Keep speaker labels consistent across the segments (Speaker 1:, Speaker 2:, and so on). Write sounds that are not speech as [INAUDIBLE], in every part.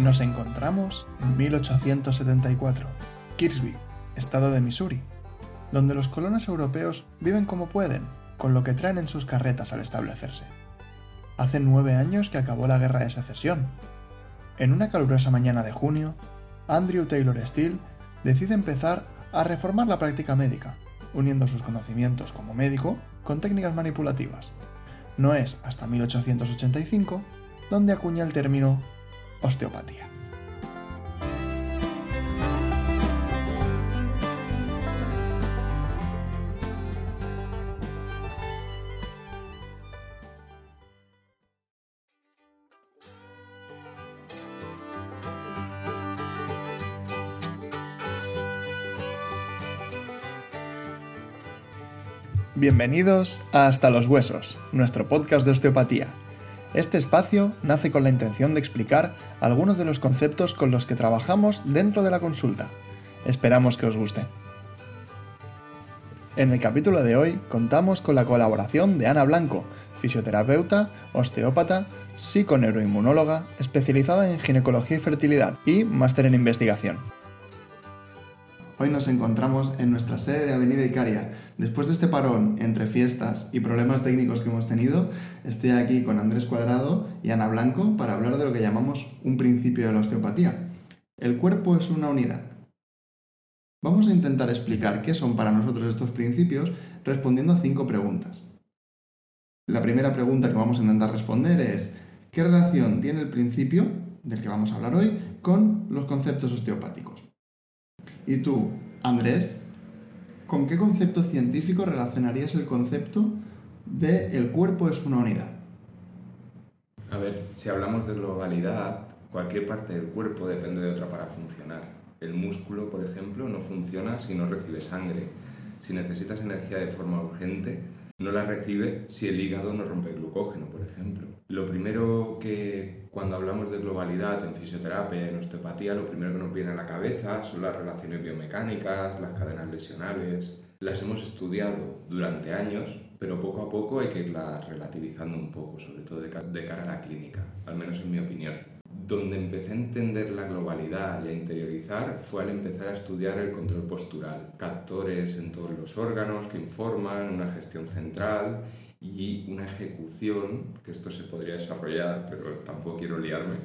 Speaker 1: Nos encontramos en 1874, Kirsby, estado de Missouri, donde los colonos europeos viven como pueden, con lo que traen en sus carretas al establecerse. Hace nueve años que acabó la guerra de secesión. En una calurosa mañana de junio, Andrew Taylor Steele decide empezar a reformar la práctica médica, uniendo sus conocimientos como médico con técnicas manipulativas. No es hasta 1885 donde acuña el término osteopatía. Bienvenidos a Hasta los Huesos, nuestro podcast de osteopatía. Este espacio nace con la intención de explicar algunos de los conceptos con los que trabajamos dentro de la consulta. Esperamos que os guste. En el capítulo de hoy contamos con la colaboración de Ana Blanco, fisioterapeuta, osteópata, psiconeuroinmunóloga, especializada en ginecología y fertilidad y máster en investigación. Hoy nos encontramos en nuestra sede de Avenida Icaria. Después de este parón entre fiestas y problemas técnicos que hemos tenido, estoy aquí con Andrés Cuadrado y Ana Blanco para hablar de lo que llamamos un principio de la osteopatía. El cuerpo es una unidad. Vamos a intentar explicar qué son para nosotros estos principios respondiendo a cinco preguntas. La primera pregunta que vamos a intentar responder es ¿qué relación tiene el principio, del que vamos a hablar hoy, con los conceptos osteopáticos? Y tú, Andrés, ¿con qué concepto científico relacionarías el concepto de el cuerpo es una unidad?
Speaker 2: A ver, si hablamos de globalidad, cualquier parte del cuerpo depende de otra para funcionar. El músculo, por ejemplo, no funciona si no recibe sangre. Si necesitas energía de forma urgente, no la recibe si el hígado no rompe glucógeno, por ejemplo. Lo primero que cuando hablamos de globalidad en fisioterapia, en osteopatía, lo primero que nos viene a la cabeza son las relaciones biomecánicas, las cadenas lesionales. Las hemos estudiado durante años, pero poco a poco hay que irlas relativizando un poco, sobre todo de cara a la clínica, al menos en mi opinión. Donde empecé a entender la globalidad y a interiorizar fue al empezar a estudiar el control postural, captores en todos los órganos que informan, una gestión central y una ejecución, que esto se podría desarrollar, pero tampoco quiero liarme,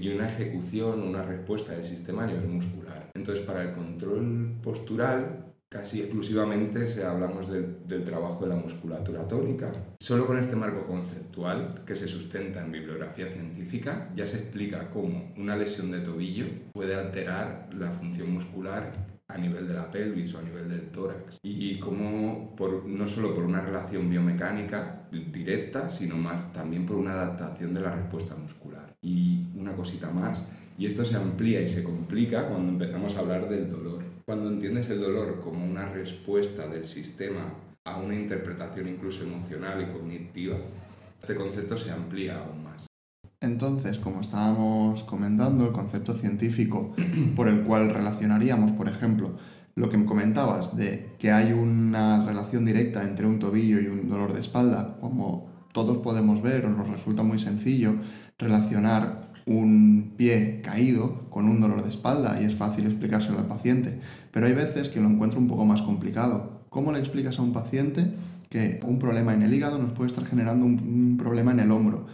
Speaker 2: y una ejecución, una respuesta del sistema a nivel muscular. Entonces, para el control postural casi exclusivamente se hablamos del trabajo de la musculatura tónica. Solo con este marco conceptual que se sustenta en bibliografía científica ya se explica cómo una lesión de tobillo puede alterar la función muscular a nivel de la pelvis o a nivel del tórax. Y cómo no solo por una relación biomecánica directa sino más también por una adaptación de la respuesta muscular. Y una cosita más y esto se amplía y se complica cuando empezamos a hablar del dolor cuando entiendes el dolor como una respuesta del sistema a una interpretación incluso emocional y cognitiva, este concepto se amplía aún más.
Speaker 1: Entonces, como estábamos comentando, el concepto científico por el cual relacionaríamos, por ejemplo, lo que me comentabas de que hay una relación directa entre un tobillo y un dolor de espalda, como todos podemos ver o nos resulta muy sencillo relacionar un pie caído con un dolor de espalda y es fácil explicárselo al paciente, pero hay veces que lo encuentro un poco más complicado. ¿Cómo le explicas a un paciente que un problema en el hígado nos puede estar generando un, problema en el hombro?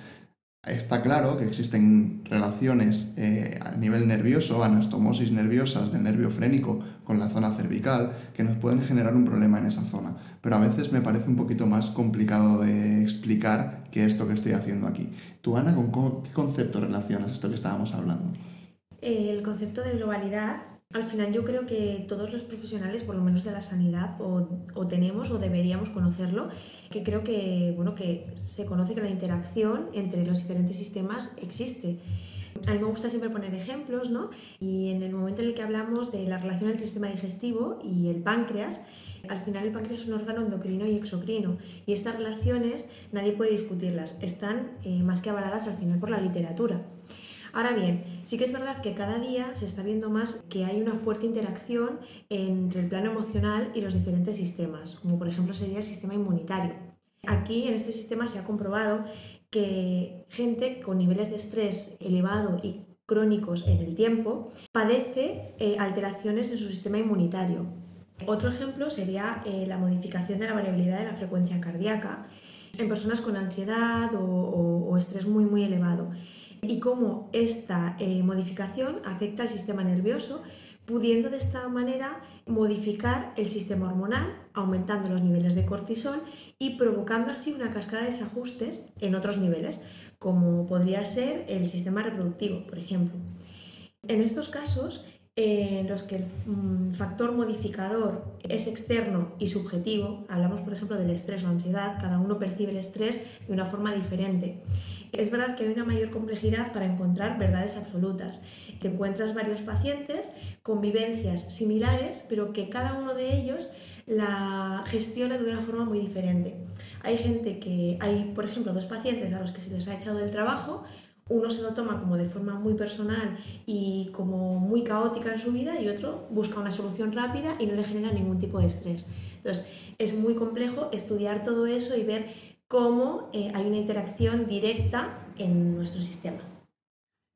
Speaker 1: Está claro que existen relaciones eh, a nivel nervioso, anastomosis nerviosas del nervio frénico con la zona cervical, que nos pueden generar un problema en esa zona. Pero a veces me parece un poquito más complicado de explicar que esto que estoy haciendo aquí. Tú, Ana, ¿con qué concepto relacionas esto que estábamos hablando?
Speaker 3: El concepto de globalidad al final yo creo que todos los profesionales, por lo menos de la sanidad, o, tenemos o deberíamos conocerlo, que creo que, bueno, que se conoce que la interacción entre los diferentes sistemas existe. A mí me gusta siempre poner ejemplos, ¿no? Y en el momento en el que hablamos de la relación entre el sistema digestivo y el páncreas, al final el páncreas es un órgano endocrino y exocrino y estas relaciones nadie puede discutirlas, están eh, más que avaladas al final por la literatura. Ahora bien, sí que es verdad que cada día se está viendo más que hay una fuerte interacción entre el plano emocional y los diferentes sistemas, como por ejemplo sería el sistema inmunitario. Aquí en este sistema se ha comprobado que gente con niveles de estrés elevado y crónicos en el tiempo, padece eh, alteraciones en su sistema inmunitario. Otro ejemplo sería eh, la modificación de la variabilidad de la frecuencia cardíaca en personas con ansiedad o, estrés muy muy elevado y cómo esta eh, modificación afecta al sistema nervioso pudiendo de esta manera modificar el sistema hormonal, aumentando los niveles de cortisol y provocando así una cascada de desajustes en otros niveles, como podría ser el sistema reproductivo, por ejemplo. En estos casos, en los que el mm, factor modificador es externo y subjetivo, hablamos por ejemplo del estrés o ansiedad, cada uno percibe el estrés de una forma diferente. Es verdad que hay una mayor complejidad para encontrar verdades absolutas, que encuentras varios pacientes con vivencias similares, pero que cada uno de ellos la gestiona de una forma muy diferente. Hay gente que, hay por ejemplo dos pacientes a los que se les ha echado del trabajo, uno se lo toma como de forma muy personal y como muy caótica en su vida y otro busca una solución rápida y no le genera ningún tipo de estrés. Entonces, es muy complejo estudiar todo eso y ver cómo eh, hay una interacción directa en nuestro sistema.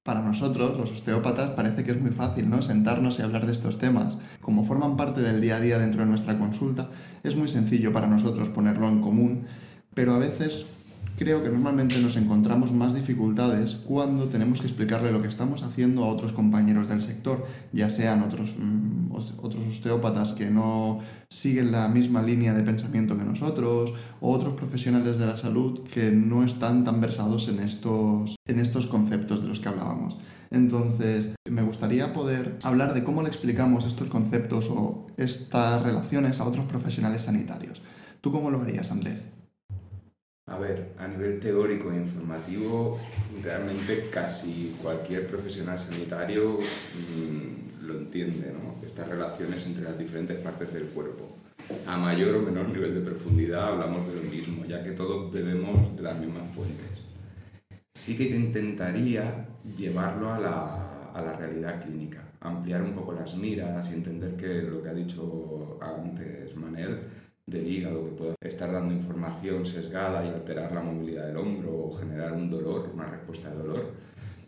Speaker 1: Para nosotros, los osteópatas, parece que es muy fácil, ¿no? Sentarnos y hablar de estos temas. Como forman parte del día a día dentro de nuestra consulta, es muy sencillo para nosotros ponerlo en común, pero a veces creo que normalmente nos encontramos más dificultades cuando tenemos que explicarle lo que estamos haciendo a otros compañeros del sector, ya sean otros, mm, otros osteópatas que no siguen la misma línea de pensamiento que nosotros, o otros profesionales de la salud que no están tan versados en estos, en estos conceptos de los que hablábamos. Entonces, me gustaría poder hablar de cómo le explicamos estos conceptos o estas relaciones a otros profesionales sanitarios. ¿Tú cómo lo harías, Andrés?
Speaker 2: A ver, a nivel teórico e informativo, realmente casi cualquier profesional sanitario mm, lo entiende, ¿no? Estas relaciones entre las diferentes partes del cuerpo. A mayor o menor nivel de profundidad hablamos de lo mismo, ya que todos bebemos de las mismas fuentes. Sí que intentaría llevarlo a la, a la realidad clínica, ampliar un poco las miras y entender que lo que ha dicho antes Manel, del hígado que puede estar dando información sesgada y alterar la movilidad del hombro o generar un dolor, una respuesta de dolor.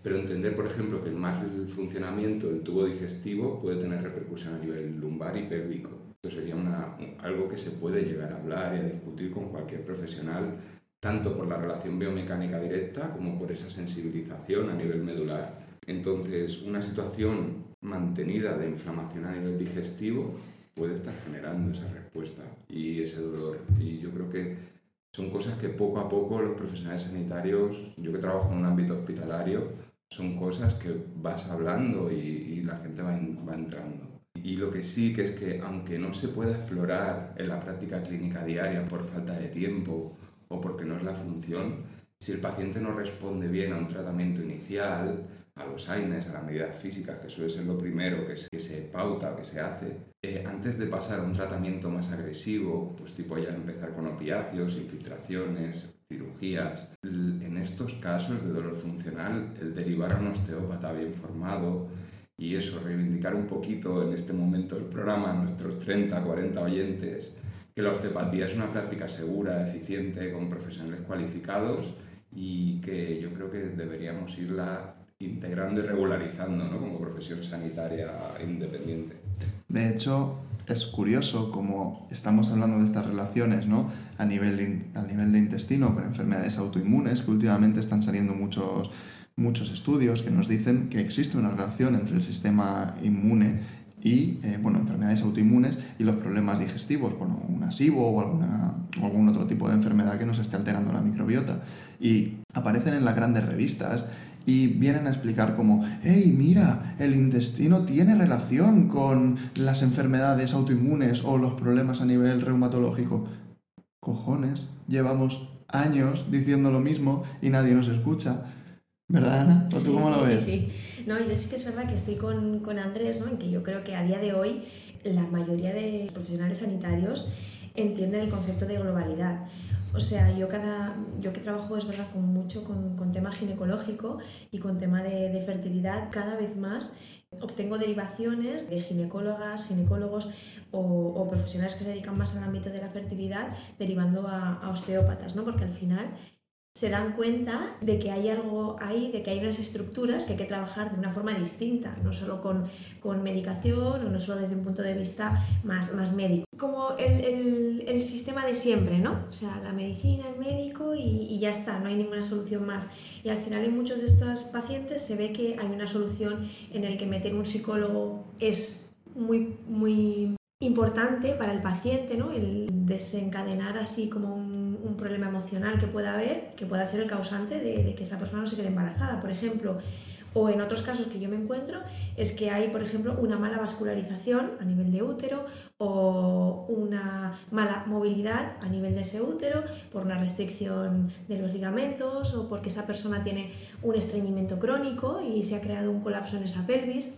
Speaker 2: Pero entender, por ejemplo, que el mal funcionamiento del tubo digestivo puede tener repercusión a nivel lumbar y pélvico. Esto sería una, algo que se puede llegar a hablar y a discutir con cualquier profesional, tanto por la relación biomecánica directa como por esa sensibilización a nivel medular. Entonces, una situación mantenida de inflamación a nivel digestivo puede estar generando esa respuesta y ese dolor. Y yo creo que son cosas que poco a poco los profesionales sanitarios, yo que trabajo en un ámbito hospitalario, son cosas que vas hablando y, la gente va, va entrando. Y lo que sí que es que aunque no se pueda explorar en la práctica clínica diaria por falta de tiempo o porque no es la función, si el paciente no responde bien a un tratamiento inicial, a los AINES, a las medidas físicas, que suele ser lo primero que se, que se pauta que se hace, eh, antes de pasar a un tratamiento más agresivo, pues tipo ya empezar con opiáceos, infiltraciones, cirugías. En estos casos de dolor funcional, el derivar a un osteópata bien formado y eso, reivindicar un poquito en este momento el programa a nuestros 30, 40 oyentes, que la osteopatía es una práctica segura, eficiente, con profesionales cualificados y que yo creo que deberíamos irla integrando y regularizando ¿no? como profesión sanitaria independiente.
Speaker 1: De hecho, es curioso como estamos hablando de estas relaciones ¿no? a, nivel, a nivel de intestino con enfermedades autoinmunes, que últimamente están saliendo muchos, muchos estudios que nos dicen que existe una relación entre el sistema inmune y eh, bueno, enfermedades autoinmunes y los problemas digestivos, bueno, un asivo o, o algún otro tipo de enfermedad que nos esté alterando la microbiota. Y aparecen en las grandes revistas y vienen a explicar como, hey, mira, el intestino tiene relación con las enfermedades autoinmunes o los problemas a nivel reumatológico. Cojones, llevamos años diciendo lo mismo y nadie nos escucha. ¿Verdad, Ana? ¿O tú cómo lo ves?
Speaker 3: Sí, sí. No, yo sí que es verdad que estoy con, con Andrés, ¿no? En que yo creo que a día de hoy la mayoría de profesionales sanitarios entienden el concepto de globalidad. O sea, yo, cada, yo que trabajo es verdad con mucho con, con tema ginecológico y con tema de, de, fertilidad, cada vez más obtengo derivaciones de ginecólogas, ginecólogos o, profesionales que se dedican más al ámbito de la fertilidad derivando a osteópatas, ¿no? Porque al final se dan cuenta de que hay algo ahí, de que hay unas estructuras que hay que trabajar de una forma distinta, no solo con, con medicación o no solo desde un punto de vista más, más médico. Como el, el, sistema de siempre, ¿no? O sea, la medicina, el médico y, y, ya está, no hay ninguna solución más. Y al final en muchos de estos pacientes se ve que hay una solución en el que meter un psicólogo es muy, muy importante para el paciente, ¿no? El desencadenar así como un problema emocional que pueda haber, que pueda ser el causante de, que esa persona no se quede embarazada, por ejemplo. O en otros casos que yo me encuentro es que hay, por ejemplo, una mala vascularización a nivel de útero o una mala movilidad a nivel de ese útero por una restricción de los ligamentos o porque esa persona tiene un estreñimiento crónico y se ha creado un colapso en esa pelvis.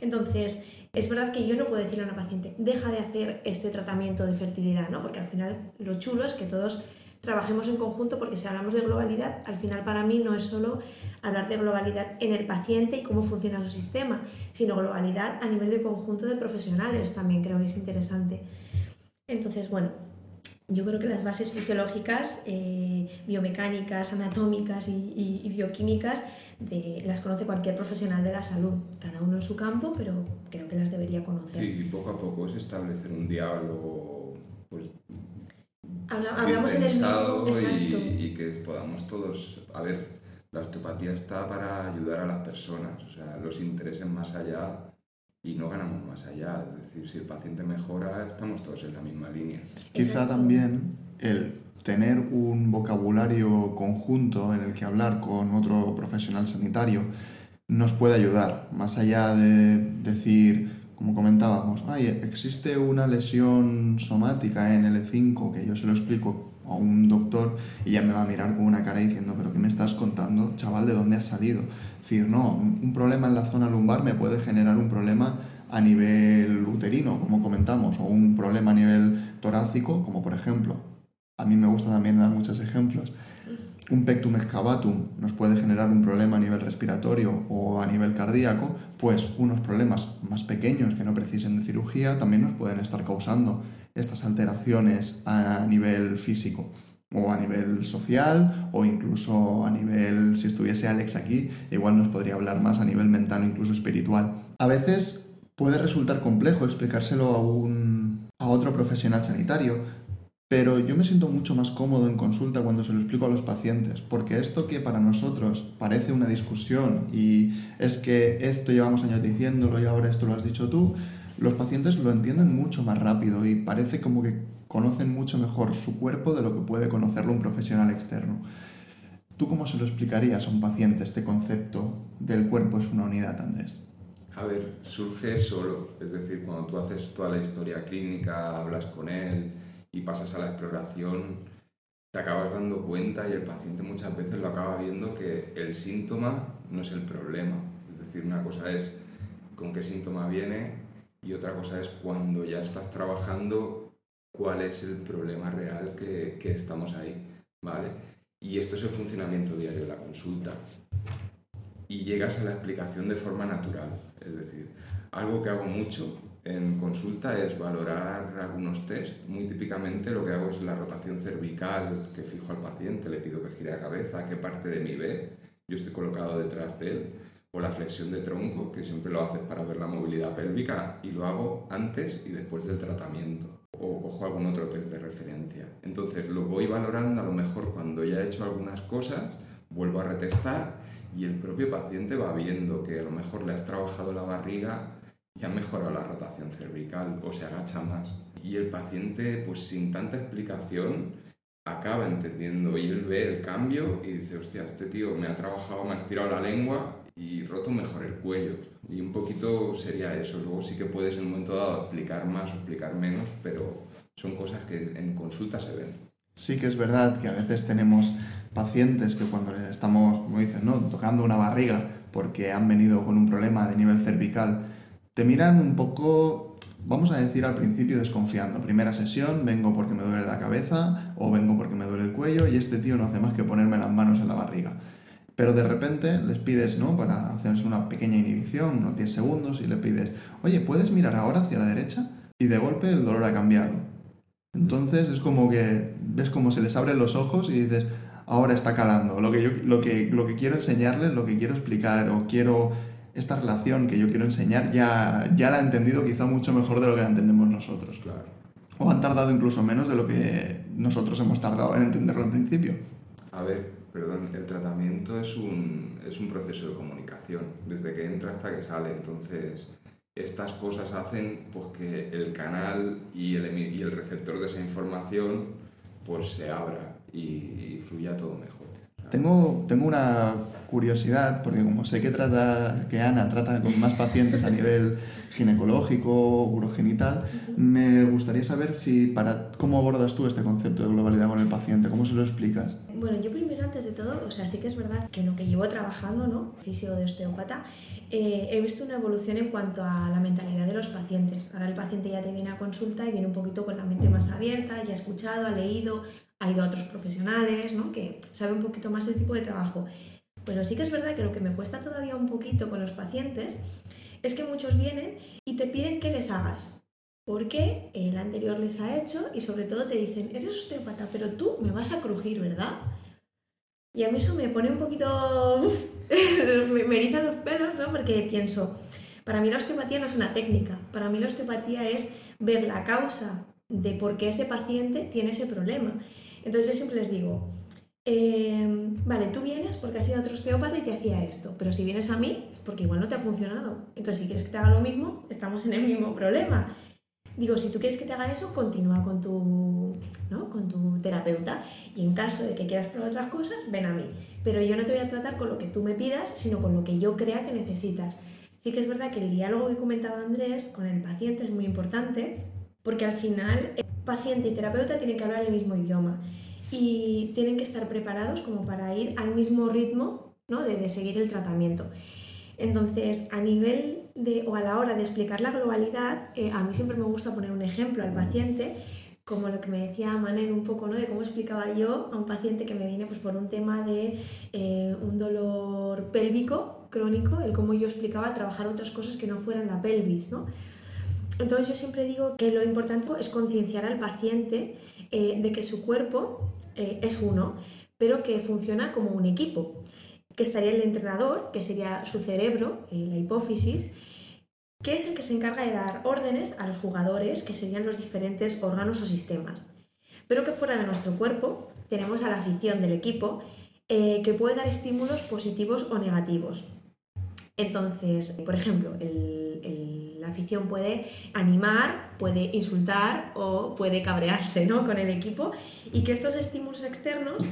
Speaker 3: Entonces, es verdad que yo no puedo decirle a una paciente, deja de hacer este tratamiento de fertilidad, ¿no? Porque al final lo chulo es que todos trabajemos en conjunto porque si hablamos de globalidad, al final para mí no es solo hablar de globalidad en el paciente y cómo funciona su sistema, sino globalidad a nivel de conjunto de profesionales también creo que es interesante. Entonces, bueno, yo creo que las bases fisiológicas, eh, biomecánicas, anatómicas y, y bioquímicas de, las conoce cualquier profesional de la salud, cada uno en su campo, pero creo que las debería conocer.
Speaker 2: Sí, y poco a poco es establecer un diálogo pues,
Speaker 3: hablamos en el mismo,
Speaker 2: y, y, que podamos todos, a ver, la osteopatía está para ayudar a las personas, o sea, los intereses más allá y no ganamos más allá, es decir, si el paciente mejora, estamos todos en la misma línea.
Speaker 1: Quizá también el tener un vocabulario conjunto en el que hablar con otro profesional sanitario nos puede ayudar, más allá de decir como comentábamos, Ay, existe una lesión somática en el E5 que yo se lo explico a un doctor y ya me va a mirar con una cara diciendo, pero ¿qué me estás contando, chaval? ¿De dónde has salido? Es decir, no, un problema en la zona lumbar me puede generar un problema a nivel uterino, como comentamos, o un problema a nivel torácico, como por ejemplo, a mí me gusta también dar muchos ejemplos, un pectum excavatum nos puede generar un problema a nivel respiratorio o a nivel cardíaco, pues unos problemas más pequeños que no precisen de cirugía también nos pueden estar causando estas alteraciones a nivel físico o a nivel social o incluso a nivel, si estuviese Alex aquí, igual nos podría hablar más a nivel mental o incluso espiritual. A veces puede resultar complejo explicárselo a, un, a otro profesional sanitario, pero yo me siento mucho más cómodo en consulta cuando se lo explico a los pacientes, porque esto que para nosotros parece una discusión y es que esto llevamos años diciéndolo y ahora esto lo has dicho tú, los pacientes lo entienden mucho más rápido y parece como que conocen mucho mejor su cuerpo de lo que puede conocerlo un profesional externo. ¿Tú cómo se lo explicarías a un paciente este concepto del cuerpo es una unidad, Andrés?
Speaker 2: A ver, surge solo, es decir, cuando tú haces toda la historia clínica, hablas con él, y pasas a la exploración, te acabas dando cuenta y el paciente muchas veces lo acaba viendo que el síntoma no es el problema. Es decir, una cosa es con qué síntoma viene y otra cosa es cuando ya estás trabajando cuál es el problema real que, que estamos ahí. ¿vale? Y esto es el funcionamiento diario de la consulta. Y llegas a la explicación de forma natural. Es decir, algo que hago mucho en consulta es valorar algunos test. Muy típicamente lo que hago es la rotación cervical que fijo al paciente, le pido que gire la cabeza, qué parte de mí ve, yo estoy colocado detrás de él, o la flexión de tronco, que siempre lo haces para ver la movilidad pélvica, y lo hago antes y después del tratamiento, o cojo algún otro test de referencia. Entonces lo voy valorando a lo mejor cuando ya he hecho algunas cosas, vuelvo a retestar y el propio paciente va viendo que a lo mejor le has trabajado la barriga ya ha mejorado la rotación cervical o se agacha más. Y el paciente, pues sin tanta explicación, acaba entendiendo y él ve el cambio y dice, hostia, este tío me ha trabajado, me ha estirado la lengua y roto mejor el cuello. Y un poquito sería eso. Luego sí que puedes en un momento dado explicar más o explicar menos, pero son cosas que en consulta se ven.
Speaker 1: Sí que es verdad que a veces tenemos pacientes que cuando estamos, como dicen, ¿no? tocando una barriga porque han venido con un problema de nivel cervical, te miran un poco, vamos a decir al principio desconfiando. Primera sesión, vengo porque me duele la cabeza o vengo porque me duele el cuello y este tío no hace más que ponerme las manos en la barriga. Pero de repente les pides, ¿no? Para hacerse una pequeña inhibición, unos 10 segundos, y le pides, oye, ¿puedes mirar ahora hacia la derecha? Y de golpe el dolor ha cambiado. Entonces es como que ves como se les abren los ojos y dices, ahora está calando, lo que, yo, lo que, lo que quiero enseñarles, lo que quiero explicar o quiero esta relación que yo quiero enseñar, ya, ya la ha entendido quizá mucho mejor de lo que la entendemos nosotros.
Speaker 2: Claro.
Speaker 1: O han tardado incluso menos de lo que nosotros hemos tardado en entenderlo al principio.
Speaker 2: A ver, perdón, el tratamiento es un, es un proceso de comunicación, desde que entra hasta que sale. Entonces, estas cosas hacen pues, que el canal y el, y el receptor de esa información pues se abra y, fluya todo mejor.
Speaker 1: Tengo, tengo una curiosidad, porque como sé que, trata, que Ana trata con más pacientes a nivel ginecológico, urogenital, me gustaría saber si para cómo abordas tú este concepto de globalidad con el paciente, cómo se lo explicas.
Speaker 3: Bueno, yo primero, antes de todo, o sea, sí que es verdad que lo que llevo trabajando, ¿no? Físico de osteópata, eh, he visto una evolución en cuanto a la mentalidad de los pacientes. Ahora el paciente ya te viene a consulta y viene un poquito con la mente más abierta, ya ha escuchado, ha leído, ha ido a otros profesionales, ¿no? que sabe un poquito más del tipo de trabajo. Pero sí que es verdad que lo que me cuesta todavía un poquito con los pacientes es que muchos vienen y te piden que les hagas. Porque el anterior les ha hecho y sobre todo te dicen, eres osteópata, pero tú me vas a crujir, ¿verdad? Y a mí eso me pone un poquito... [LAUGHS] me erizan los pelos, ¿no? Porque pienso, para mí la osteopatía no es una técnica, para mí la osteopatía es ver la causa de por qué ese paciente tiene ese problema. Entonces yo siempre les digo, em, vale, tú vienes porque has ido a otro osteópata y te hacía esto, pero si vienes a mí porque igual no te ha funcionado. Entonces si quieres que te haga lo mismo, estamos en el mismo problema. Digo, si tú quieres que te haga eso, continúa con tu, ¿no? con tu terapeuta y en caso de que quieras probar otras cosas, ven a mí. Pero yo no te voy a tratar con lo que tú me pidas, sino con lo que yo crea que necesitas. Sí que es verdad que el diálogo que comentaba Andrés con el paciente es muy importante porque al final paciente y terapeuta tienen que hablar el mismo idioma y tienen que estar preparados como para ir al mismo ritmo ¿no? de, seguir el tratamiento. Entonces, a nivel de, o a la hora de explicar la globalidad, eh, a mí siempre me gusta poner un ejemplo al paciente, como lo que me decía Manen un poco, ¿no? De cómo explicaba yo a un paciente que me viene pues, por un tema de eh, un dolor pélvico crónico, el cómo yo explicaba trabajar otras cosas que no fueran la pelvis, ¿no? Entonces yo siempre digo que lo importante es concienciar al paciente eh, de que su cuerpo es uno, pero que funciona como un equipo que estaría el entrenador, que sería su cerebro, eh, la hipófisis, que es el que se encarga de dar órdenes a los jugadores, que serían los diferentes órganos o sistemas. Pero que fuera de nuestro cuerpo tenemos a la afición del equipo, eh, que puede dar estímulos positivos o negativos. Entonces, por ejemplo, la afición puede animar, puede insultar o puede cabrearse ¿no? con el equipo y que estos estímulos externos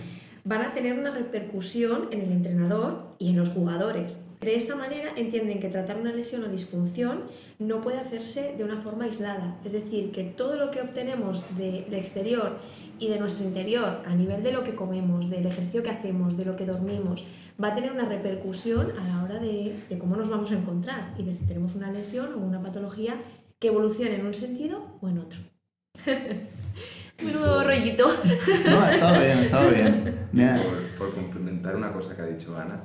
Speaker 3: van a tener una repercusión en el entrenador y en los jugadores. De esta manera entienden que tratar una lesión o disfunción no puede hacerse de una forma aislada, es decir, que todo lo que obtenemos del exterior y de nuestro interior a nivel de lo que comemos, del ejercicio que hacemos, de lo que dormimos, va a tener una repercusión a la hora de, de cómo nos vamos a encontrar y de si tenemos una lesión o una patología que evolucione en un sentido o en otro. [LAUGHS] Menudo rollito.
Speaker 1: No, ha estado bien, ha estado bien.
Speaker 2: Por, por, complementar una cosa que ha dicho Ana,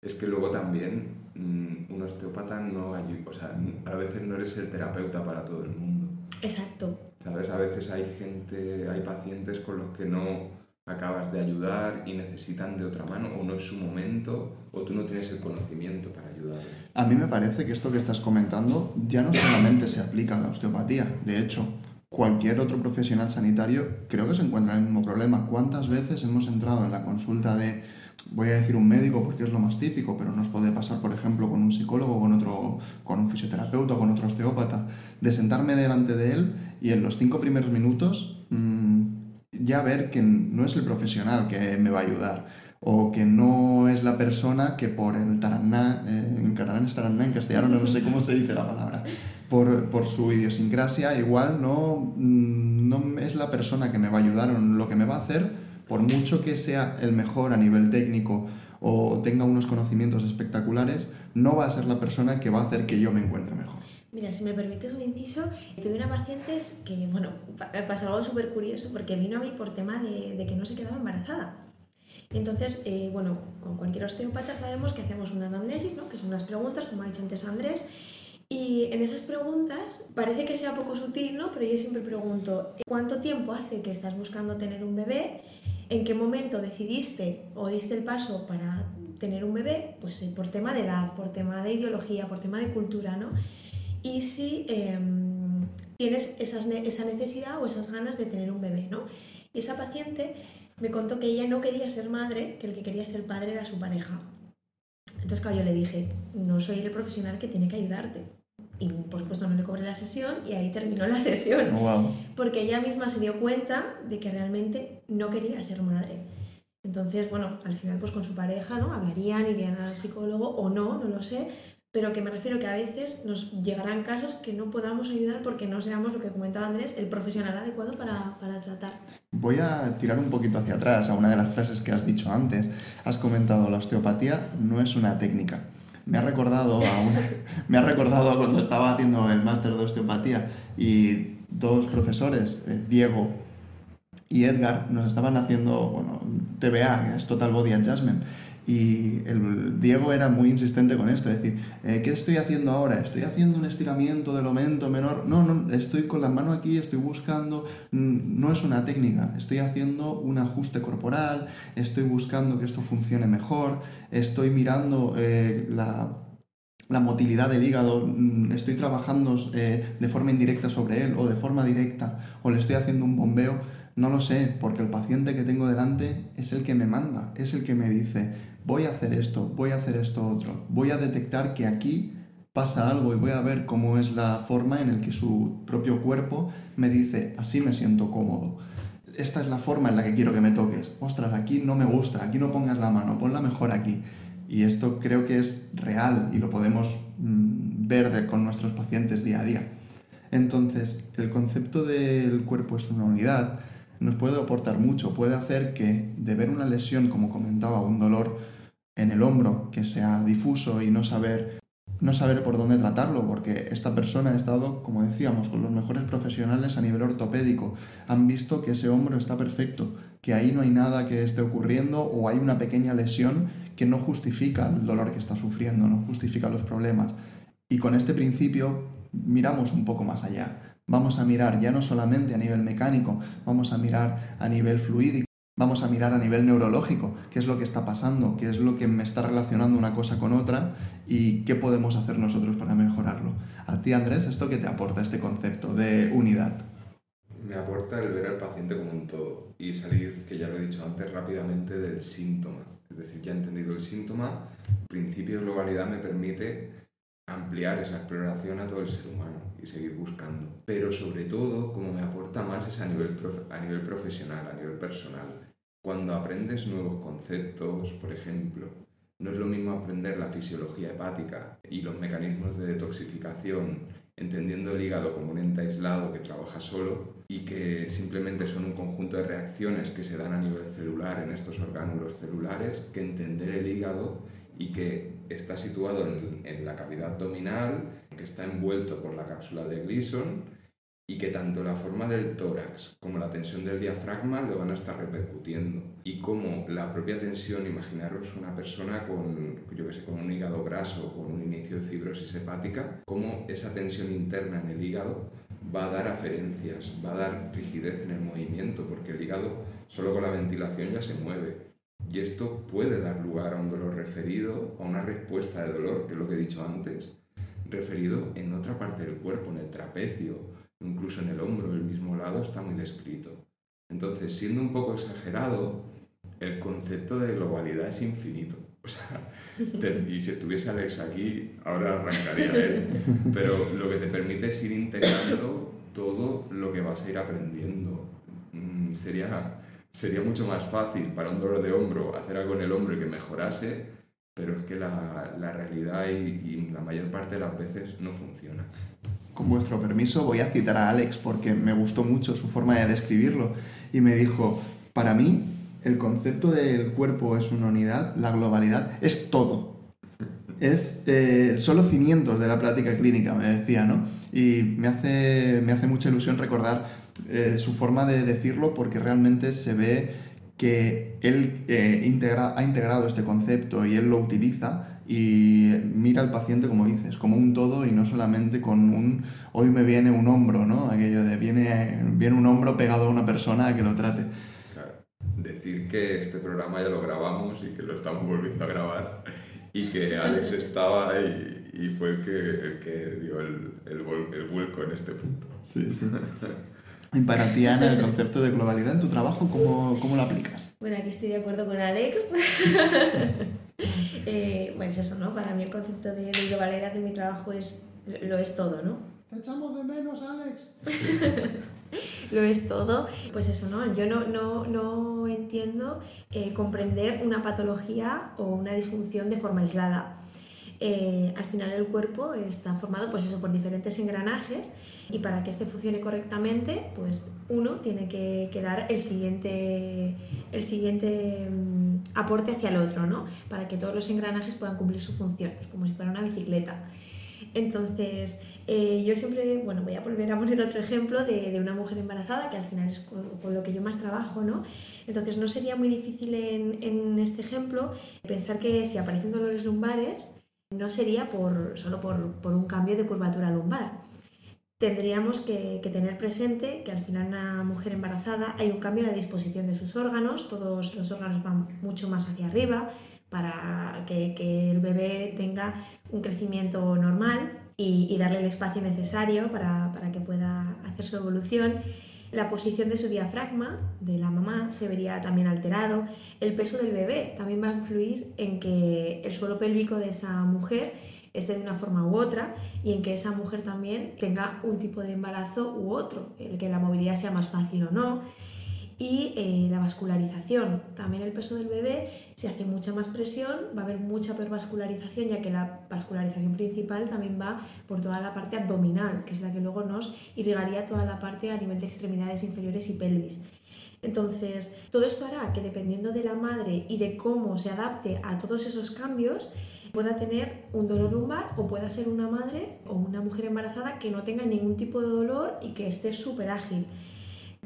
Speaker 2: es que luego también mm, un osteópata no ayuda, o sea, a veces no eres el terapeuta para todo el mundo.
Speaker 3: Exacto.
Speaker 2: ¿Sabes? A veces hay gente, hay pacientes con los que no acabas de ayudar y necesitan de otra mano, o no es su momento, o tú no tienes el conocimiento para ayudarles.
Speaker 1: A mí me parece que esto que estás comentando ya no solamente se aplica a la osteopatía, de hecho, cualquier otro profesional sanitario creo que se encuentra en el mismo problema. ¿Cuántas veces hemos entrado en la consulta de, voy a decir un médico porque es lo más típico, pero nos puede pasar, por ejemplo, con un psicólogo, con otro, con un fisioterapeuta, con otro osteópata, de sentarme delante de él y en los cinco primeros minutos mmm, ya ver que no es el profesional que me va a ayudar o que no es la persona que por el taraná, eh, en catalán es taraná, en castellano no sé cómo se dice la palabra, por, por, su idiosincrasia, igual no, mm, no es la persona que me va a ayudar o lo que me va a hacer, por mucho que sea el mejor a nivel técnico o tenga unos conocimientos espectaculares, no va a ser la persona que va a hacer que yo me encuentre mejor.
Speaker 3: Mira, si me permites un inciso, tuve una paciente que, bueno, pasó algo súper curioso porque vino a mí por tema de, de que no se quedaba embarazada. Entonces, eh, bueno, con cualquier osteópata sabemos que hacemos una anamnesis, ¿no? que son unas preguntas, como ha dicho antes Andrés, y en esas preguntas parece que sea poco sutil, ¿no? pero yo siempre pregunto, ¿cuánto tiempo hace que estás buscando tener un bebé? en qué momento decidiste o diste el paso para tener un bebé, pues por tema de edad, por tema de ideología, por tema de cultura, ¿no? Y si em, tienes esa necesidad o esas ganas de tener un bebé, ¿no? Y esa paciente me contó que ella no quería ser madre, que el que quería ser padre era su pareja. Entonces, claro, yo le dije, no soy el profesional que tiene que ayudarte. Y por supuesto no le cobré la sesión y ahí terminó la [LAUGHS] sesión.
Speaker 1: Oh,
Speaker 3: Porque ella misma se dio cuenta de que realmente no quería ser madre. Entonces, bueno, al final pues con su pareja, ¿no? Hablarían, irían al psicólogo o no, no lo sé, pero que me refiero que a veces nos llegarán casos que no podamos ayudar porque no seamos, lo que comentaba Andrés, el profesional adecuado para, para, tratar.
Speaker 1: Voy a tirar un poquito hacia atrás a una de las frases que has dicho antes. Has comentado la osteopatía no es una técnica. Me ha recordado a, [LAUGHS] me ha recordado a cuando estaba haciendo el máster de osteopatía y dos profesores, eh, Diego y Edgar, nos estaban haciendo, bueno, TBA, que es Total Body Adjustment y el Diego era muy insistente con esto, es decir, eh, ¿qué estoy haciendo ahora? ¿Estoy haciendo un estiramiento del aumento menor? No, no, estoy con la mano aquí, estoy buscando, mm, no es una técnica, estoy haciendo un ajuste corporal, estoy buscando que esto funcione mejor, estoy mirando eh, la la motilidad del hígado, mm, estoy trabajando eh, de forma indirecta sobre él o de forma directa o le estoy haciendo un bombeo, no lo sé, porque el paciente que tengo delante es el que me manda, es el que me dice, voy a hacer esto, voy a hacer esto otro, voy a detectar que aquí pasa algo y voy a ver cómo es la forma en la que su propio cuerpo me dice, así me siento cómodo. Esta es la forma en la que quiero que me toques. Ostras, aquí no me gusta, aquí no pongas la mano, ponla mejor aquí. Y esto creo que es real y lo podemos mm, ver con nuestros pacientes día a día. Entonces, el concepto del cuerpo es una unidad nos puede aportar mucho, puede hacer que de ver una lesión, como comentaba, un dolor en el hombro que sea difuso y no saber no saber por dónde tratarlo, porque esta persona ha estado, como decíamos, con los mejores profesionales a nivel ortopédico. Han visto que ese hombro está perfecto, que ahí no hay nada que esté ocurriendo o hay una pequeña lesión que no justifica el dolor que está sufriendo, no justifica los problemas. Y con este principio miramos un poco más allá. Vamos a mirar ya no solamente a nivel mecánico, vamos a mirar a nivel fluídico, vamos a mirar a nivel neurológico, qué es lo que está pasando, qué es lo que me está relacionando una cosa con otra y qué podemos hacer nosotros para mejorarlo. A ti, Andrés, ¿esto qué te aporta este concepto de unidad?
Speaker 2: Me aporta el ver al paciente como un todo y salir, que ya lo he dicho antes, rápidamente del síntoma. Es decir, ya he entendido el síntoma, principio de globalidad me permite ampliar esa exploración a todo el ser humano y seguir buscando. Pero sobre todo, como me aporta más es a nivel, a nivel profesional, a nivel personal. Cuando aprendes nuevos conceptos, por ejemplo, no es lo mismo aprender la fisiología hepática y los mecanismos de detoxificación, entendiendo el hígado como un ente aislado que trabaja solo y que simplemente son un conjunto de reacciones que se dan a nivel celular en estos orgánulos celulares, que entender el hígado y que está situado en, la cavidad abdominal, que está envuelto por la cápsula de Gleason y que tanto la forma del tórax como la tensión del diafragma lo van a estar repercutiendo. Y como la propia tensión, imaginaros una persona con, yo que sé, con un hígado graso, con un inicio de fibrosis hepática, como esa tensión interna en el hígado va a dar aferencias, va a dar rigidez en el movimiento, porque el hígado solo con la ventilación ya se mueve y esto puede dar lugar a un dolor referido, a una respuesta de dolor, que es lo que he dicho antes, referido en otra parte del cuerpo, en el trapecio, incluso en el hombro, el mismo lado, está muy descrito. Entonces, siendo un poco exagerado, el concepto de globalidad es infinito. O y si estuviese Alex aquí, ahora arrancaría él. Pero lo que te permite es ir integrando todo lo que vas a ir aprendiendo. Mm, sería sería mucho más fácil para un dolor de hombro hacer algo en el hombro y que mejorase, pero es que la, la realidad y, y, la mayor parte de las veces no funciona.
Speaker 1: Con vuestro permiso voy a citar a Alex porque me gustó mucho su forma de describirlo y me dijo, para mí el concepto del cuerpo es una unidad, la globalidad es todo. Es eh, solo cimientos de la práctica clínica, me decía, ¿no? Y me hace, me hace mucha ilusión recordar eh, su forma de decirlo porque realmente se ve que él eh, integra, ha integrado este concepto y él lo utiliza y mira al paciente, como dices, como un todo y no solamente con un hoy me viene un hombro, ¿no? Aquello de viene, viene un hombro pegado a una persona a que lo trate.
Speaker 2: Claro. Decir que este programa ya lo grabamos y que lo estamos volviendo a grabar y que Alex estaba y, y fue el que, el que dio el, el, el, vuelco en este punto.
Speaker 1: Sí, sí. [LAUGHS] Y para ti, Ana, el [LAUGHS] concepto de globalidad en tu trabajo, ¿cómo, cómo lo aplicas?
Speaker 3: Bueno, aquí estoy de acuerdo con Alex. [LAUGHS] eh, pues eso, ¿no? Para mí el concepto de, de globalidad en mi trabajo es, lo es todo, ¿no?
Speaker 1: Te echamos de menos, Alex. [LAUGHS]
Speaker 3: lo es todo. Pues eso, ¿no? Yo no, no, no entiendo eh, comprender una patología o una disfunción de forma aislada. Eh, al final el cuerpo está formado pues eso, por diferentes engranajes y para que este funcione correctamente, pues uno tiene que, dar el siguiente, el siguiente um, aporte hacia el otro, ¿no? Para que todos los engranajes puedan cumplir su función, como si fuera una bicicleta. Entonces, eh, yo siempre, bueno, voy a volver a poner otro ejemplo de, una mujer embarazada, que al final es con, lo que yo más trabajo, ¿no? Entonces, no sería muy difícil en este ejemplo pensar que si aparecen dolores lumbares, no sería por, solo por, por, un cambio de curvatura lumbar. Tendríamos que, tener presente que al final una mujer embarazada hay un cambio en la disposición de sus órganos, todos los órganos van mucho más hacia arriba para que, que el bebé tenga un crecimiento normal y, y darle el espacio necesario para, para, que pueda hacer su evolución. La posición de su diafragma, de la mamá, se vería también alterado. El peso del bebé también va a influir en que el suelo pélvico de esa mujer esté de una forma u otra y en que esa mujer también tenga un tipo de embarazo u otro, el que la movilidad sea más fácil o no y eh, la vascularización. También el peso del bebé, si hace mucha más presión, va a haber mucha peor vascularización, ya que la vascularización principal también va por toda la parte abdominal, que es la que luego nos irrigaría toda la parte a nivel de extremidades inferiores y pelvis. Entonces, todo esto hará que dependiendo de la madre y de cómo se adapte a todos esos cambios, pueda tener un dolor lumbar o pueda ser una madre o una mujer embarazada que no tenga ningún tipo de dolor y que esté súper ágil.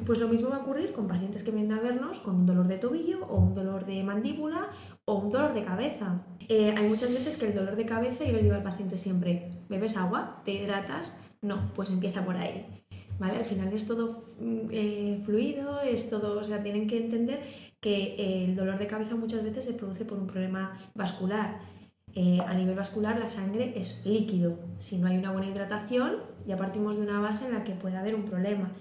Speaker 3: Pues lo mismo va a ocurrir con pacientes que vienen a vernos con un dolor de tobillo o un dolor de mandíbula o un dolor de cabeza. Eh, hay muchas veces que el dolor de cabeza, yo le digo al paciente siempre, ¿bebes agua? ¿Te hidratas? No, pues empieza por ahí. ¿Vale? Al final es todo eh, fluido, es todo, o sea, tienen que entender que el dolor de cabeza muchas veces se produce por un problema vascular. Eh, a nivel vascular la sangre es líquido. Si no hay una buena hidratación, ya partimos de una base en la que puede haber un problema.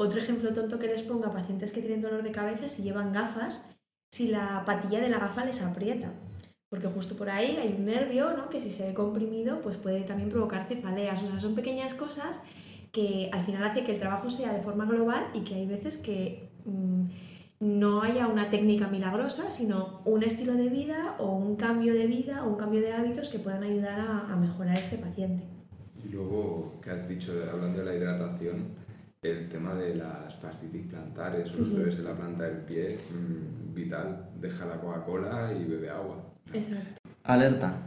Speaker 3: Otro ejemplo tonto que les ponga a pacientes que tienen dolor de cabeza si llevan gafas, si la patilla de la gafa les aprieta. Porque justo por ahí hay un nervio ¿no? que si se ve comprimido pues puede también provocar cefaleas. O sea, son pequeñas cosas que al final hace que el trabajo sea de forma global y que hay veces que mmm, no haya una técnica milagrosa, sino un estilo de vida o un cambio de vida o un cambio de hábitos que puedan ayudar a, mejorar este paciente.
Speaker 2: Y luego, que has dicho, hablando de la hidratación, el tema de las fascitis plantares, los dolores en la planta del pie, mmm, vital. Deja la Coca-Cola y bebe agua.
Speaker 3: Exacto.
Speaker 1: Alerta.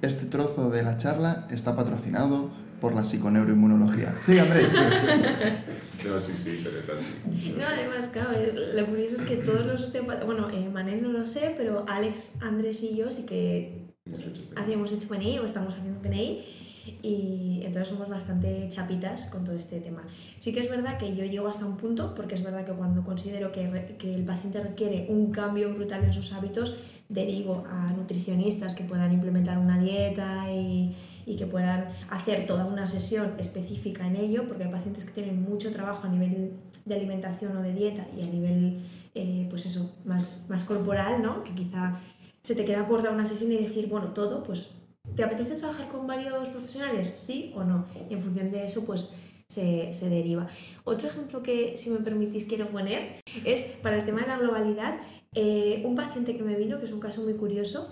Speaker 1: Este trozo de la charla está patrocinado por la psiconeuroinmunología. Sí, Andrés. [LAUGHS]
Speaker 2: no, sí, sí, pero es así.
Speaker 3: No, además, claro, lo curioso es que todos los osteopatas, bueno, eh, Manel no lo sé, pero Alex, Andrés y yo sí que
Speaker 2: Hemos hecho
Speaker 3: hacemos hecho PNI o estamos haciendo PNI y entonces somos bastante chapitas con todo este tema. Sí que es verdad que yo llego hasta un punto, porque es verdad que cuando considero que, que el paciente requiere un cambio brutal en sus hábitos, derivo a nutricionistas que puedan implementar una dieta y, y, que puedan hacer toda una sesión específica en ello, porque hay pacientes que tienen mucho trabajo a nivel de alimentación o de dieta y a nivel, eh, pues eso, más, más corporal, ¿no? Que quizá se te queda corta una sesión y decir, bueno, todo, pues ¿Te apetece trabajar con varios profesionales? ¿Sí o no? Y en función de eso, pues se, se, deriva. Otro ejemplo que, si me permitís, quiero poner es para el tema de la globalidad. Eh, un paciente que me vino, que es un caso muy curioso,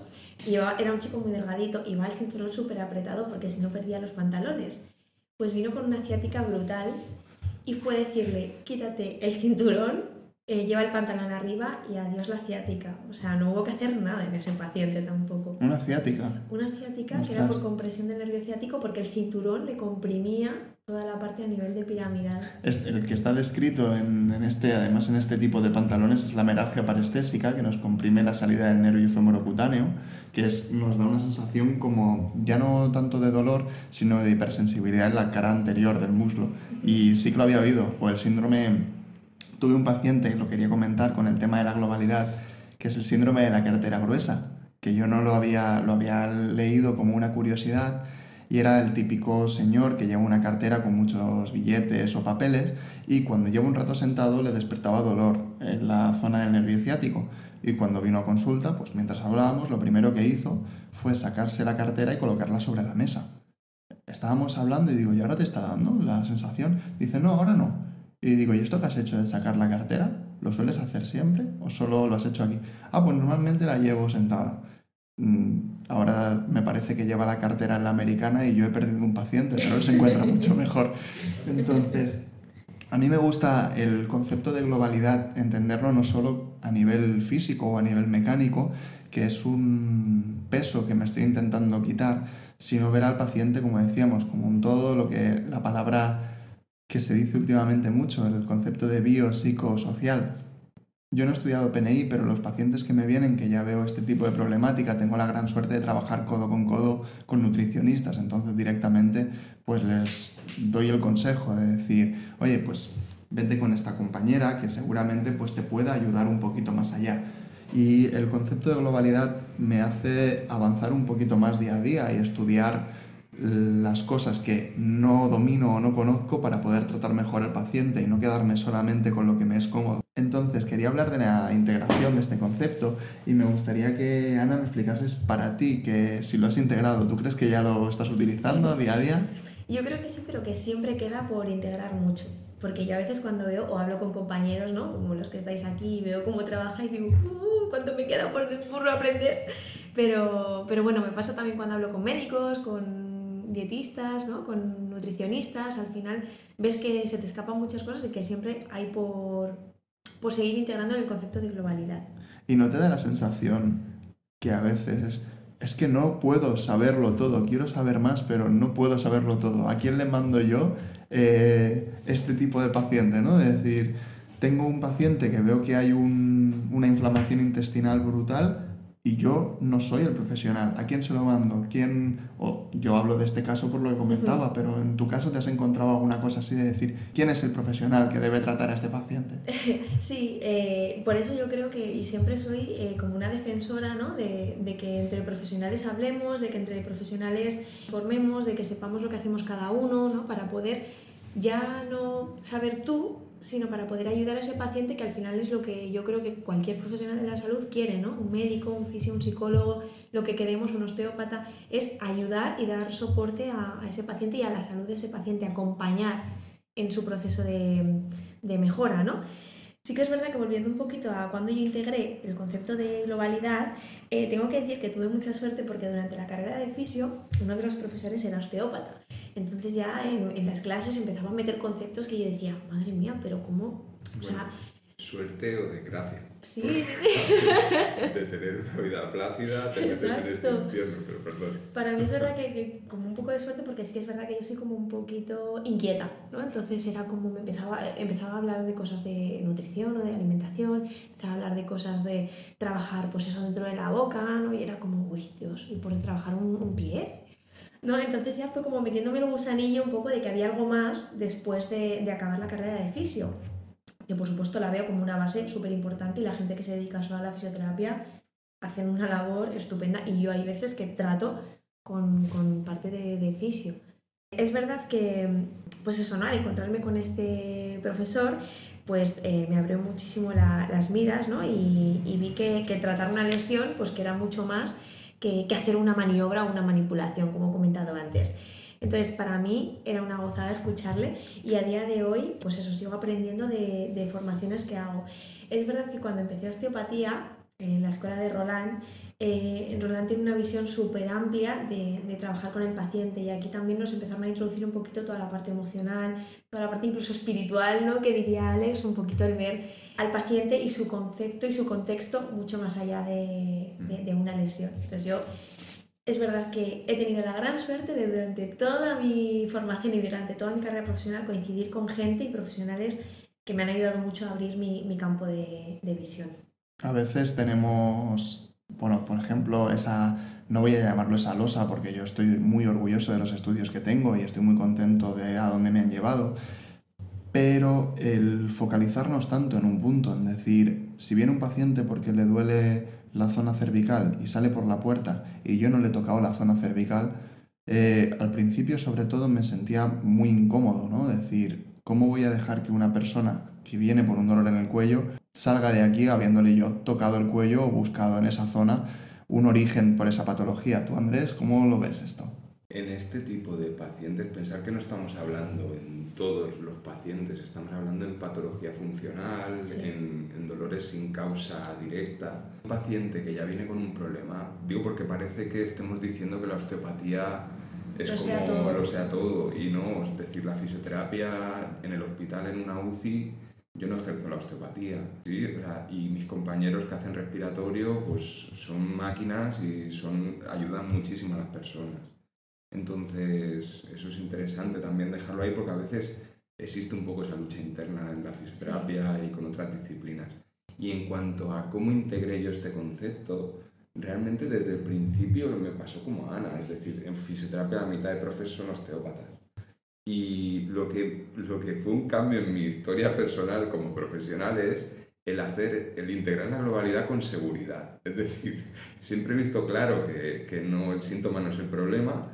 Speaker 3: era un chico muy delgadito, iba el cinturón súper apretado porque si no perdía los pantalones. Pues vino con una ciática brutal y fue decirle, quítate el cinturón eh, lleva el pantalón arriba y adiós la ciática. O sea, no hubo que hacer nada en ese paciente tampoco.
Speaker 1: ¿Una ciática?
Speaker 3: Una ciática Ostras. que era por compresión del nervio ciático porque el cinturón le comprimía toda la parte a nivel de piramidal.
Speaker 1: Este, el que está descrito en, en, este, además en este tipo de pantalones es la meralgia parestésica, que nos comprime la salida del nervio femorocutáneo, que es, nos da una sensación como ya no tanto de dolor, sino de hipersensibilidad en la cara anterior del muslo. Y sí que lo había oído, o el síndrome tuve un paciente, lo quería comentar con el tema de la globalidad, que es el síndrome de la cartera gruesa, que yo no lo había, lo había leído como una curiosidad y era el típico señor que lleva una cartera con muchos billetes o papeles y cuando lleva un rato sentado le despertaba dolor en la zona del nervio ciático. Y cuando vino a consulta, pues mientras hablábamos, lo primero que hizo fue sacarse la cartera y colocarla sobre la mesa. Estábamos hablando y digo, ¿y ahora te está dando la sensación? Dice, no, ahora no. Y digo, ¿y esto que has hecho de sacar la cartera? ¿Lo sueles hacer siempre o solo lo has hecho aquí? Ah, pues normalmente la llevo sentada. Mm, ahora me parece que lleva la cartera en la americana y yo he perdido un paciente, pero él se encuentra [LAUGHS] mucho mejor. Entonces, a mí me gusta el concepto de globalidad, entenderlo no solo a nivel físico o a nivel mecánico, que es un peso que me estoy intentando quitar, sino ver al paciente, como decíamos, como un todo, lo que la palabra que se dice últimamente mucho, el concepto de biopsicosocial, yo no he estudiado PNI, pero los pacientes que me vienen, que ya veo este tipo de problemática, tengo la gran suerte de trabajar codo con codo con nutricionistas, entonces directamente pues les doy el consejo de decir, oye, pues vente con esta compañera que seguramente pues te pueda ayudar un poquito más allá. Y el concepto de globalidad me hace avanzar un poquito más día a día y estudiar las cosas que no domino o no conozco para poder tratar mejor al paciente y no quedarme solamente con lo que me es cómodo. Entonces, quería hablar de la integración de este concepto y me gustaría que Ana me explicases para ti que si lo has integrado, ¿tú crees que ya lo estás utilizando día a día?
Speaker 3: Yo creo que sí, pero que siempre queda por integrar mucho. Porque yo a veces cuando veo o hablo con compañeros, ¿no? Como los que estáis aquí, y veo cómo trabajáis, digo, uh, ¿cuánto me queda por, por aprender? Pero, pero bueno, me pasa también cuando hablo con médicos, con dietistas, ¿no? con nutricionistas, al final ves que se te escapan muchas cosas y que siempre hay por, por seguir integrando el concepto de globalidad.
Speaker 1: Y no te da la sensación que a veces es, es que no puedo saberlo todo, quiero saber más, pero no puedo saberlo todo. ¿A quién le mando yo eh, este tipo de paciente? ¿no? Es decir, tengo un paciente que veo que hay una inflamación intestinal brutal, y yo no soy el profesional. ¿A quién se lo mando? ¿Quién? O yo hablo de este caso por lo que comentaba, pero en tu caso te has encontrado alguna cosa así de decir, ¿quién es el profesional que debe tratar a este paciente? [LAUGHS]
Speaker 3: Sí, eh, por eso yo creo que, y siempre soy eh, como una defensora, ¿no? De, de, que entre profesionales hablemos, de que entre profesionales formemos, de que sepamos lo que hacemos cada uno, ¿no? Para poder ya no saber tú sino para poder ayudar a ese paciente que al final es lo que yo creo que cualquier profesional de la salud quiere, ¿no? Un médico, un fisio, un psicólogo, lo que queremos, un osteópata, es ayudar y dar soporte a, ese paciente y a la salud de ese paciente, acompañar en su proceso de, mejora, ¿no? Sí que es verdad que volviendo un poquito a cuando yo integré el concepto de globalidad, eh, tengo que decir que tuve mucha suerte porque durante la carrera de fisio uno de los profesores era osteópata. Entonces ya en, las clases empezaba a meter conceptos que yo decía, madre mía, pero ¿cómo?
Speaker 2: O sea, suerte o desgracia.
Speaker 3: Sí, sí, sí. [LAUGHS]
Speaker 2: De tener una vida plácida, te metes en este infierno, pero perdón.
Speaker 3: Para mí es verdad que, como un poco de suerte, porque sí que es verdad que yo soy como un poquito inquieta, ¿no? Entonces era como me empezaba, empezaba a hablar de cosas de nutrición o de alimentación, empezaba a hablar de cosas de trabajar, pues eso dentro de la boca, ¿no? Y era como, uy, Dios, ¿y por trabajar un, un pie? ¿No? Entonces ya fue como metiéndome el gusanillo un poco de que había algo más después de, de acabar la carrera de fisio. Que por supuesto la veo como una base súper importante y la gente que se dedica solo a la fisioterapia hacen una labor estupenda y yo hay veces que trato con, con parte de, fisio. Es verdad que, pues eso, ¿no? Al encontrarme con este profesor, pues eh, me abrió muchísimo las miras, ¿no? Y, y vi que, que tratar una lesión, pues que era mucho más que, hacer una maniobra o una manipulación, como he comentado antes. Entonces, para mí era una gozada escucharle y a día de hoy, pues eso, sigo aprendiendo de, de formaciones que hago. Es verdad que cuando empecé osteopatía, en la escuela de Roland, eh, Roland tiene una visión súper amplia de, trabajar con el paciente y aquí también nos empezaron a introducir un poquito toda la parte emocional, toda la parte incluso espiritual, ¿no? que diría Alex, un poquito el ver al paciente y su concepto y su contexto mucho más allá de, una lesión. Entonces yo es verdad que he tenido la gran suerte de durante toda mi formación y durante toda mi carrera profesional coincidir con gente y profesionales que me han ayudado mucho a abrir mi, campo de visión.
Speaker 1: A veces tenemos bueno, por ejemplo, esa, no voy a llamarlo esa losa porque yo estoy muy orgulloso de los estudios que tengo y estoy muy contento de a dónde me han llevado, pero el focalizarnos tanto en un punto, en decir, si viene un paciente porque le duele la zona cervical y sale por la puerta y yo no le he tocado la zona cervical, eh, al principio sobre todo me sentía muy incómodo, ¿no? Decir, ¿cómo voy a dejar que una persona que viene por un dolor en el cuello salga de aquí habiéndole yo tocado el cuello o buscado en esa zona un origen por esa patología? Tú, Andrés, ¿cómo lo ves esto?
Speaker 2: En este tipo de pacientes, pensar que no estamos hablando en todos los pacientes, estamos hablando en patología funcional, en, en, dolores sin causa directa. Un paciente que ya viene con un problema, digo porque parece que estemos diciendo que la osteopatía es como todo. lo sea todo, y no, es decir, la fisioterapia en el hospital, en una UCI, yo no ejerzo la osteopatía, ¿sí? y mis compañeros que hacen respiratorio, pues son máquinas y son, ayudan muchísimo a las personas. Entonces, eso es interesante también dejarlo ahí porque a veces existe un poco esa lucha interna en la fisioterapia y con otras disciplinas. Y en cuanto a cómo integré yo este concepto, realmente desde el principio me pasó como a Ana, es decir, en fisioterapia la mitad de profes son osteópatas. Y lo que, lo que fue un cambio en mi historia personal como profesional es el hacer, el integrar la globalidad con seguridad. [LAUGHS] Es decir, siempre he visto claro que, que no, el síntoma no es el problema,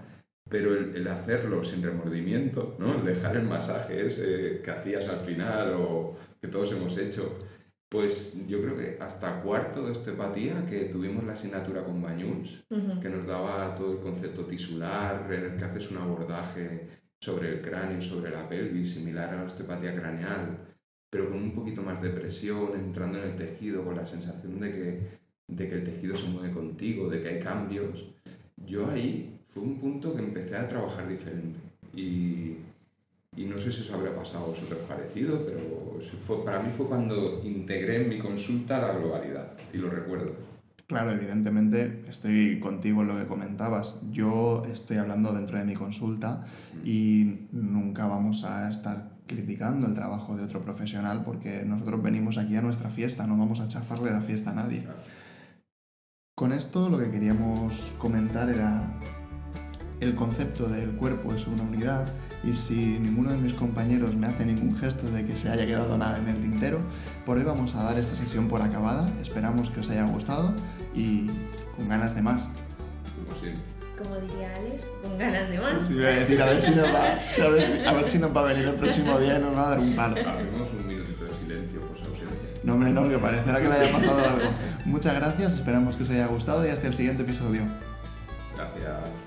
Speaker 2: pero el, hacerlo sin remordimiento, ¿no? el dejar el masaje ese que hacías al final o que todos hemos hecho, pues yo creo que hasta cuarto de osteopatía, que tuvimos la asignatura con Bañuls, que nos daba todo el concepto tisular, en el que haces un abordaje sobre el cráneo, sobre la pelvis, similar a la osteopatía craneal, pero con un poquito más de presión, entrando en el tejido, con la sensación de que, de que el tejido se mueve contigo, de que hay cambios. Yo ahí fue un punto que empecé a trabajar diferente. Y, y no sé si eso habrá pasado a vosotros parecido, pero fue, para mí fue cuando integré en mi consulta la globalidad, y lo recuerdo.
Speaker 1: Claro, evidentemente estoy contigo en lo que comentabas. Yo estoy hablando dentro de mi consulta y nunca vamos a estar criticando el trabajo de otro profesional porque nosotros venimos aquí a nuestra fiesta, no vamos a chafarle la fiesta a nadie. Con esto lo que queríamos comentar era el concepto del cuerpo es una unidad y si ninguno de mis compañeros me hace ningún gesto de que se haya quedado nada en el tintero, por hoy vamos a dar esta sesión por acabada. Esperamos que os haya gustado y con ganas de más.
Speaker 3: Como diría Alex, con ganas de más.
Speaker 1: Sí, a decir, a ver si nos va a, ver, a ver si nos va a venir el próximo día y nos va a dar un palo.
Speaker 2: Hacemos un minutito de silencio por su ausencia.
Speaker 1: No, hombre, no, que parecerá que le haya pasado algo. Muchas gracias, esperamos que os haya gustado y hasta el siguiente episodio.
Speaker 2: Gracias.